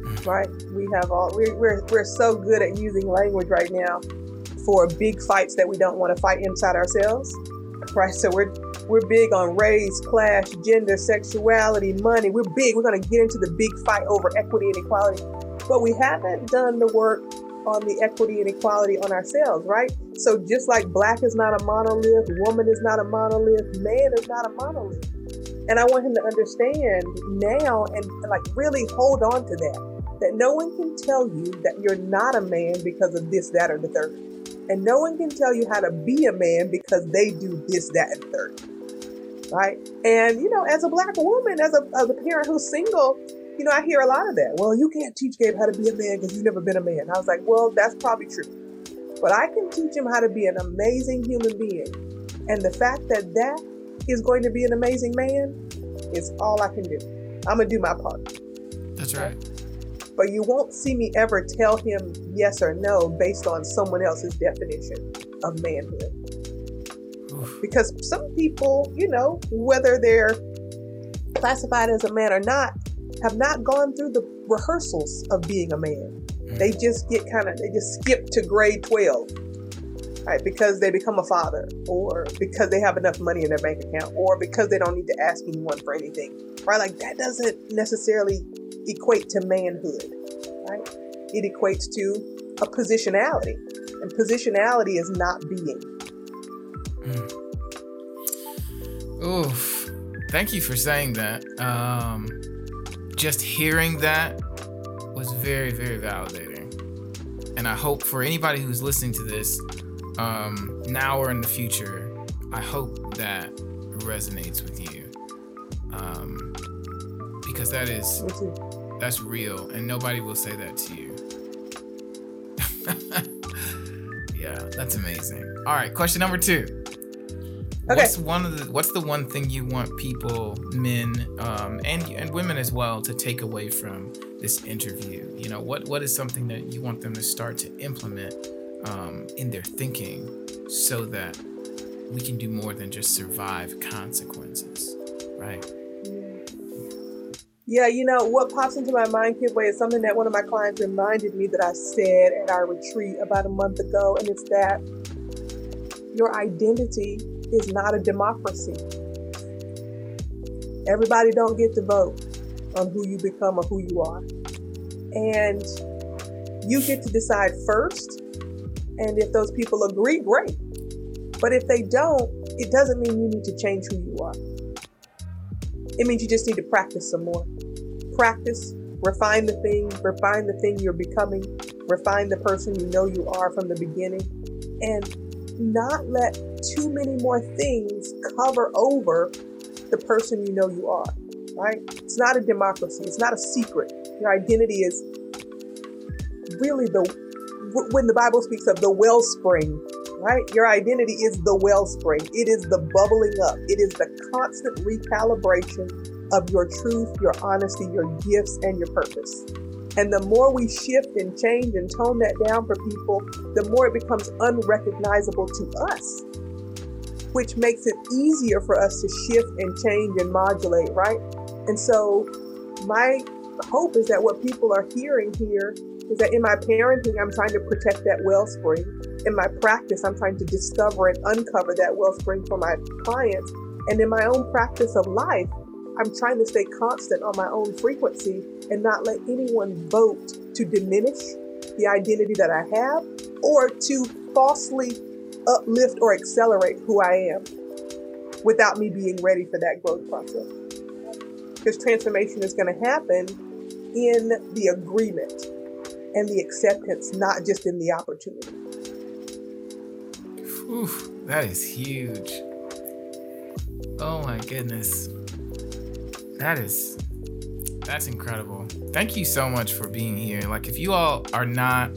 Hmm. right? We have all we're, we're we're so good at using language right now for big fights that we don't want to fight inside ourselves. Right? So we're we're big on race, class, gender, sexuality, money. We're big. We're going to get into the big fight over equity and equality but we haven't done the work on the equity and equality on ourselves, right? So just like black is not a monolith, woman is not a monolith, man is not a monolith. And I want him to understand now and like really hold on to that. That no one can tell you that you're not a man because of this, that, or the third. And no one can tell you how to be a man because they do this, that, and third. Right? And you know, as a black woman, as a, as a parent who's single, you know, I hear a lot of that. Well, you can't teach Gabe how to be a man because you've never been a man. I was like, well, that's probably true. But I can teach him how to be an amazing human being. And the fact that that is going to be an amazing man is all I can do. I'm going to do my part. That's right. but you won't see me ever tell him yes or no based on someone else's definition of manhood. Because some people, you know, whether they're classified as a man or not, have not gone through the rehearsals of being a man. They mm. just get kind of, they just skip to grade 12, right? Because they become a father, or because they have enough money in their bank account, or because they don't need to ask anyone for anything, right? Like that doesn't necessarily equate to manhood, right? It equates to a positionality, and positionality is not being. Mm. Oof. Thank you for saying that. Um, just hearing that was very, very validating. And I hope for anybody who's listening to this, um, now or in the future, I hope that resonates with you. Um, because that is that's real and nobody will say that to you. yeah, that's amazing. All right, question number 2. Okay. What's one of the what's the one thing you want people, men, um, and and women as well, to take away from this interview? You know, what what is something that you want them to start to implement um, in their thinking so that we can do more than just survive consequences, right? Yeah, you know, what pops into my mind, Kibwe, is something that one of my clients reminded me that I said at our retreat about a month ago, and it's that your identity is not a democracy. Everybody don't get to vote on who you become or who you are. And you get to decide first. And if those people agree, great. But if they don't, it doesn't mean you need to change who you are. It means you just need to practice some more. Practice, refine the thing, refine the thing you're becoming, refine the person you know you are from the beginning, and not let too many more things cover over the person you know you are, right? It's not a democracy, it's not a secret. Your identity is really the, when the Bible speaks of the wellspring, right? Your identity is the wellspring, it is the bubbling up, it is the constant recalibration of your truth, your honesty, your gifts, and your purpose. And the more we shift and change and tone that down for people, the more it becomes unrecognizable to us, which makes it easier for us to shift and change and modulate, right? And so, my hope is that what people are hearing here is that in my parenting, I'm trying to protect that wellspring. In my practice, I'm trying to discover and uncover that wellspring for my clients. And in my own practice of life, I'm trying to stay constant on my own frequency and not let anyone vote to diminish the identity that I have or to falsely uplift or accelerate who I am without me being ready for that growth process. Because transformation is going to happen in the agreement and the acceptance, not just in the opportunity. Whew, that is huge. Oh my goodness. That is that's incredible. Thank you so much for being here. Like if you all are not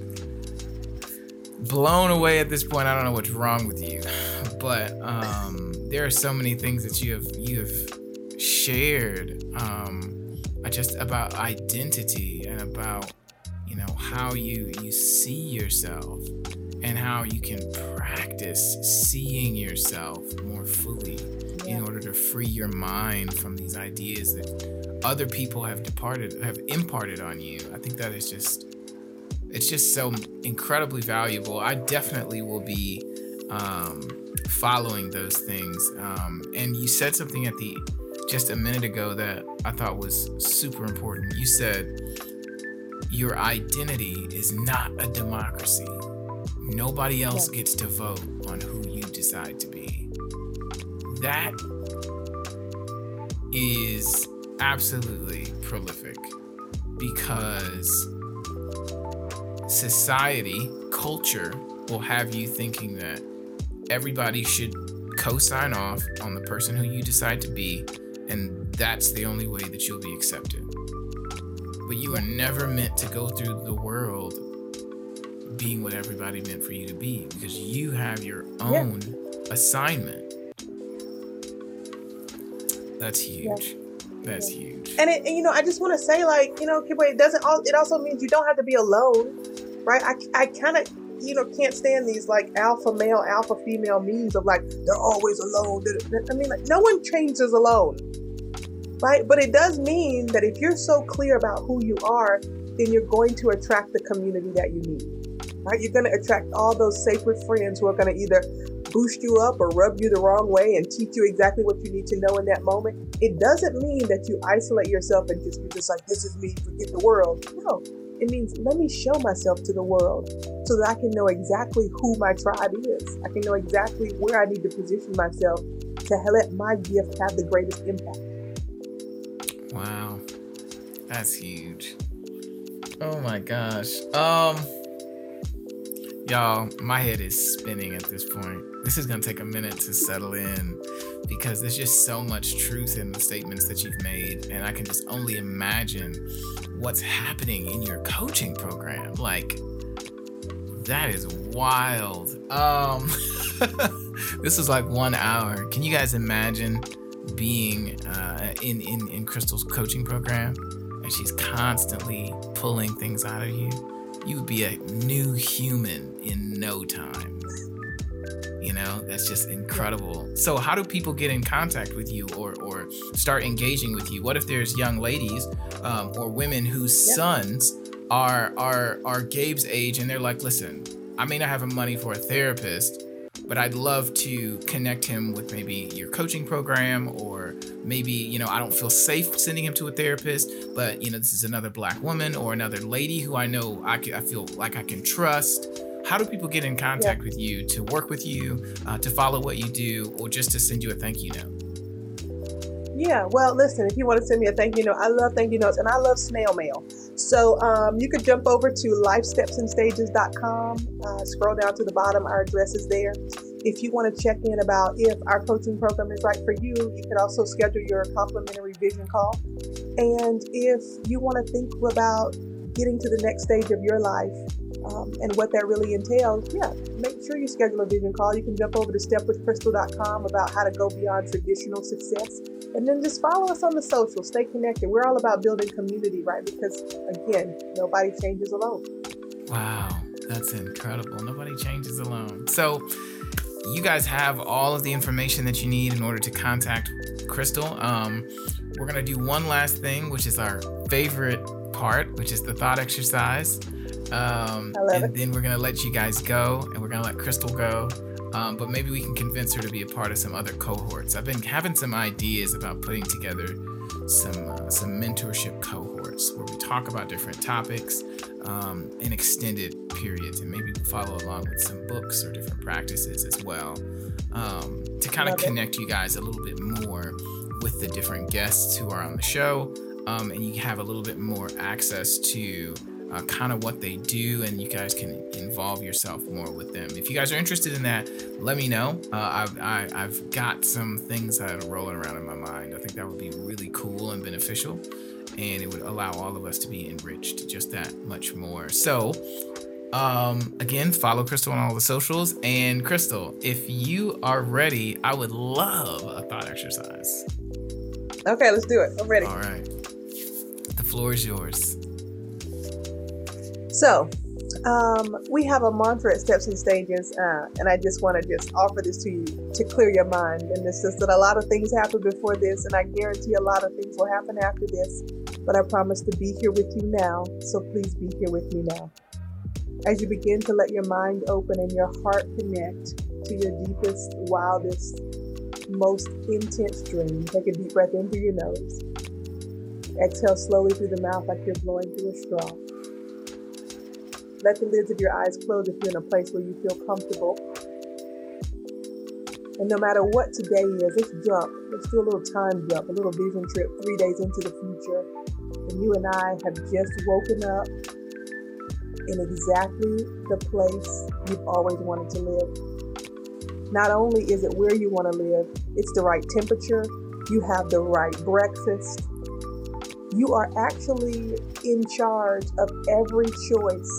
blown away at this point, I don't know what's wrong with you. But um there are so many things that you have you have shared um just about identity and about you know how you you see yourself and how you can practice seeing yourself more fully in order to free your mind from these ideas that other people have departed have imparted on you. I think that is just it's just so incredibly valuable. I definitely will be um, following those things. Um, and you said something at the just a minute ago that i thought was super important. You said your identity is not a democracy. Nobody else gets to vote on who you decide to be that is absolutely prolific because society, culture will have you thinking that everybody should co sign off on the person who you decide to be, and that's the only way that you'll be accepted. But you are never meant to go through the world being what everybody meant for you to be because you have your own yeah. assignment that's huge. That's huge. And, it, and you know, I just want to say, like, you know, it doesn't. All, it also means you don't have to be alone, right? I, I kind of, you know, can't stand these like alpha male, alpha female memes of like they're always alone. I mean, like, no one changes alone, right? But it does mean that if you're so clear about who you are, then you're going to attract the community that you need. Right? You're going to attract all those sacred friends who are going to either boost you up or rub you the wrong way and teach you exactly what you need to know in that moment. It doesn't mean that you isolate yourself and just be just like, this is me, forget the world. No, it means let me show myself to the world so that I can know exactly who my tribe is. I can know exactly where I need to position myself to let my gift have the greatest impact. Wow. That's huge. Oh my gosh. Um Y'all, my head is spinning at this point. This is going to take a minute to settle in because there's just so much truth in the statements that you've made. And I can just only imagine what's happening in your coaching program. Like, that is wild. Um, this is like one hour. Can you guys imagine being uh, in, in, in Crystal's coaching program? And she's constantly pulling things out of you you would be a new human in no time. You know, that's just incredible. So, how do people get in contact with you or, or start engaging with you? What if there's young ladies um, or women whose yep. sons are are are Gabe's age and they're like, listen, I may not have the money for a therapist, but I'd love to connect him with maybe your coaching program or maybe, you know, I don't feel safe sending him to a therapist, but, you know, this is another black woman or another lady who I know I, can, I feel like I can trust. How do people get in contact yeah. with you to work with you, uh, to follow what you do, or just to send you a thank you note? Yeah, well, listen, if you want to send me a thank you note, I love thank you notes and I love snail mail. So um, you could jump over to lifestepsandstages.com, uh, scroll down to the bottom, our address is there. If you want to check in about if our coaching program is right for you, you could also schedule your complimentary vision call. And if you want to think about getting to the next stage of your life, um, and what that really entails, yeah, make sure you schedule a vision call. You can jump over to stepwithcrystal.com about how to go beyond traditional success. And then just follow us on the social, stay connected. We're all about building community, right? Because again, nobody changes alone. Wow, that's incredible. Nobody changes alone. So, you guys have all of the information that you need in order to contact Crystal. Um, we're going to do one last thing, which is our favorite part, which is the thought exercise. Um, and it. then we're gonna let you guys go, and we're gonna let Crystal go. Um, but maybe we can convince her to be a part of some other cohorts. I've been having some ideas about putting together some uh, some mentorship cohorts where we talk about different topics um, in extended periods, and maybe follow along with some books or different practices as well um, to kind of connect it. you guys a little bit more with the different guests who are on the show, um, and you have a little bit more access to uh, kind of what they do, and you guys can involve yourself more with them. If you guys are interested in that, let me know. Uh, I've, I, have i have got some things that are rolling around in my mind. I think that would be really cool and beneficial, and it would allow all of us to be enriched just that much more. So, um, again, follow Crystal on all the socials. And Crystal, if you are ready, I would love a thought exercise. Okay, let's do it. I'm ready. All right. The floor is yours. So, um, we have a mantra at Steps and Stages, uh, and I just want to just offer this to you to clear your mind. And it's just that a lot of things happened before this, and I guarantee a lot of things will happen after this. But I promise to be here with you now, so please be here with me now. As you begin to let your mind open and your heart connect to your deepest, wildest, most intense dream, take a deep breath in through your nose. Exhale slowly through the mouth like you're blowing through a straw. Let the lids of your eyes close if you're in a place where you feel comfortable. And no matter what today is, let's jump. Let's do a little time jump, a little vision trip three days into the future. And you and I have just woken up in exactly the place you've always wanted to live. Not only is it where you want to live, it's the right temperature, you have the right breakfast. You are actually in charge of every choice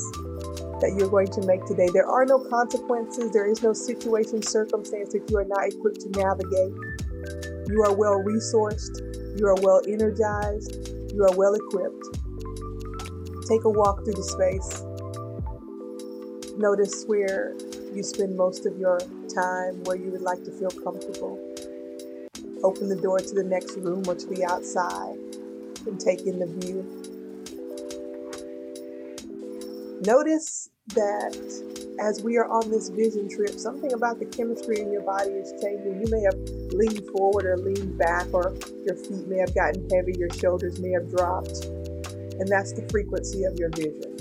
that you're going to make today. There are no consequences, there is no situation, circumstance that you are not equipped to navigate. You are well resourced, You are well energized. You are well equipped. Take a walk through the space. Notice where you spend most of your time, where you would like to feel comfortable. Open the door to the next room or to the outside and take in the view. Notice that as we are on this vision trip, something about the chemistry in your body is changing. You may have leaned forward or leaned back, or your feet may have gotten heavy, your shoulders may have dropped. And that's the frequency of your vision.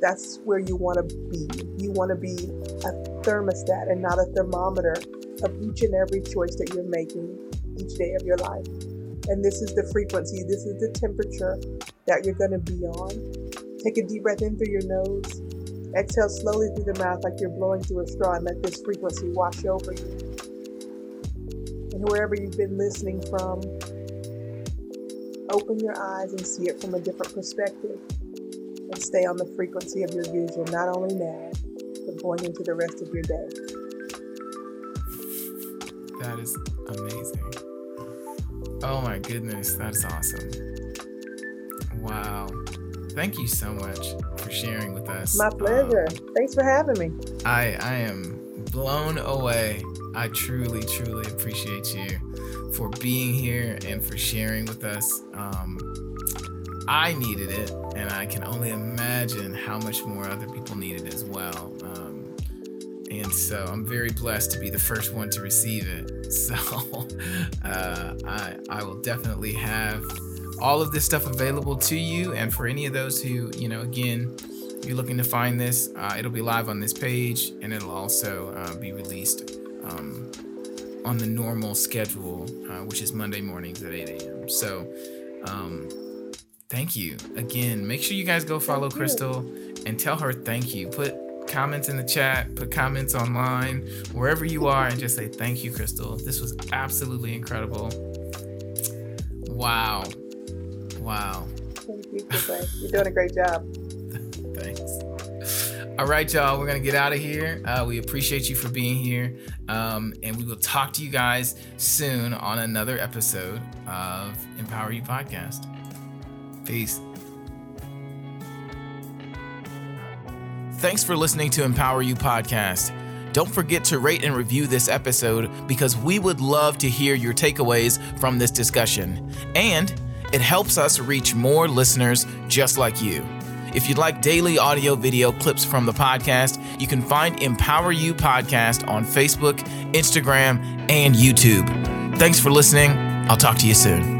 That's where you want to be. You want to be a thermostat and not a thermometer of each and every choice that you're making each day of your life. And this is the frequency, this is the temperature that you're going to be on. Take a deep breath in through your nose. Exhale slowly through the mouth like you're blowing through a straw and let this frequency wash over you. And wherever you've been listening from, open your eyes and see it from a different perspective and stay on the frequency of your vision, not only now, but going into the rest of your day. That is amazing. Oh my goodness, that's awesome. Wow. Thank you so much for sharing with us. My pleasure. Um, Thanks for having me. I I am blown away. I truly, truly appreciate you for being here and for sharing with us. Um, I needed it, and I can only imagine how much more other people needed as well. Um, and so I'm very blessed to be the first one to receive it. So uh, I I will definitely have all of this stuff available to you. And for any of those who, you know, again, you're looking to find this, uh, it'll be live on this page and it'll also uh, be released um, on the normal schedule, uh, which is Monday mornings at 8 a.m. So, um, thank you again. Make sure you guys go follow Crystal and tell her thank you. Put comments in the chat, put comments online, wherever you are, and just say thank you, Crystal. This was absolutely incredible. Wow. Wow. Thank you, Crystal. You're doing a great job. Thanks. All right, y'all. We're gonna get out of here. Uh, we appreciate you for being here, um, and we will talk to you guys soon on another episode of Empower You Podcast. Peace. Thanks for listening to Empower You Podcast. Don't forget to rate and review this episode because we would love to hear your takeaways from this discussion. And it helps us reach more listeners just like you. If you'd like daily audio video clips from the podcast, you can find Empower You Podcast on Facebook, Instagram, and YouTube. Thanks for listening. I'll talk to you soon.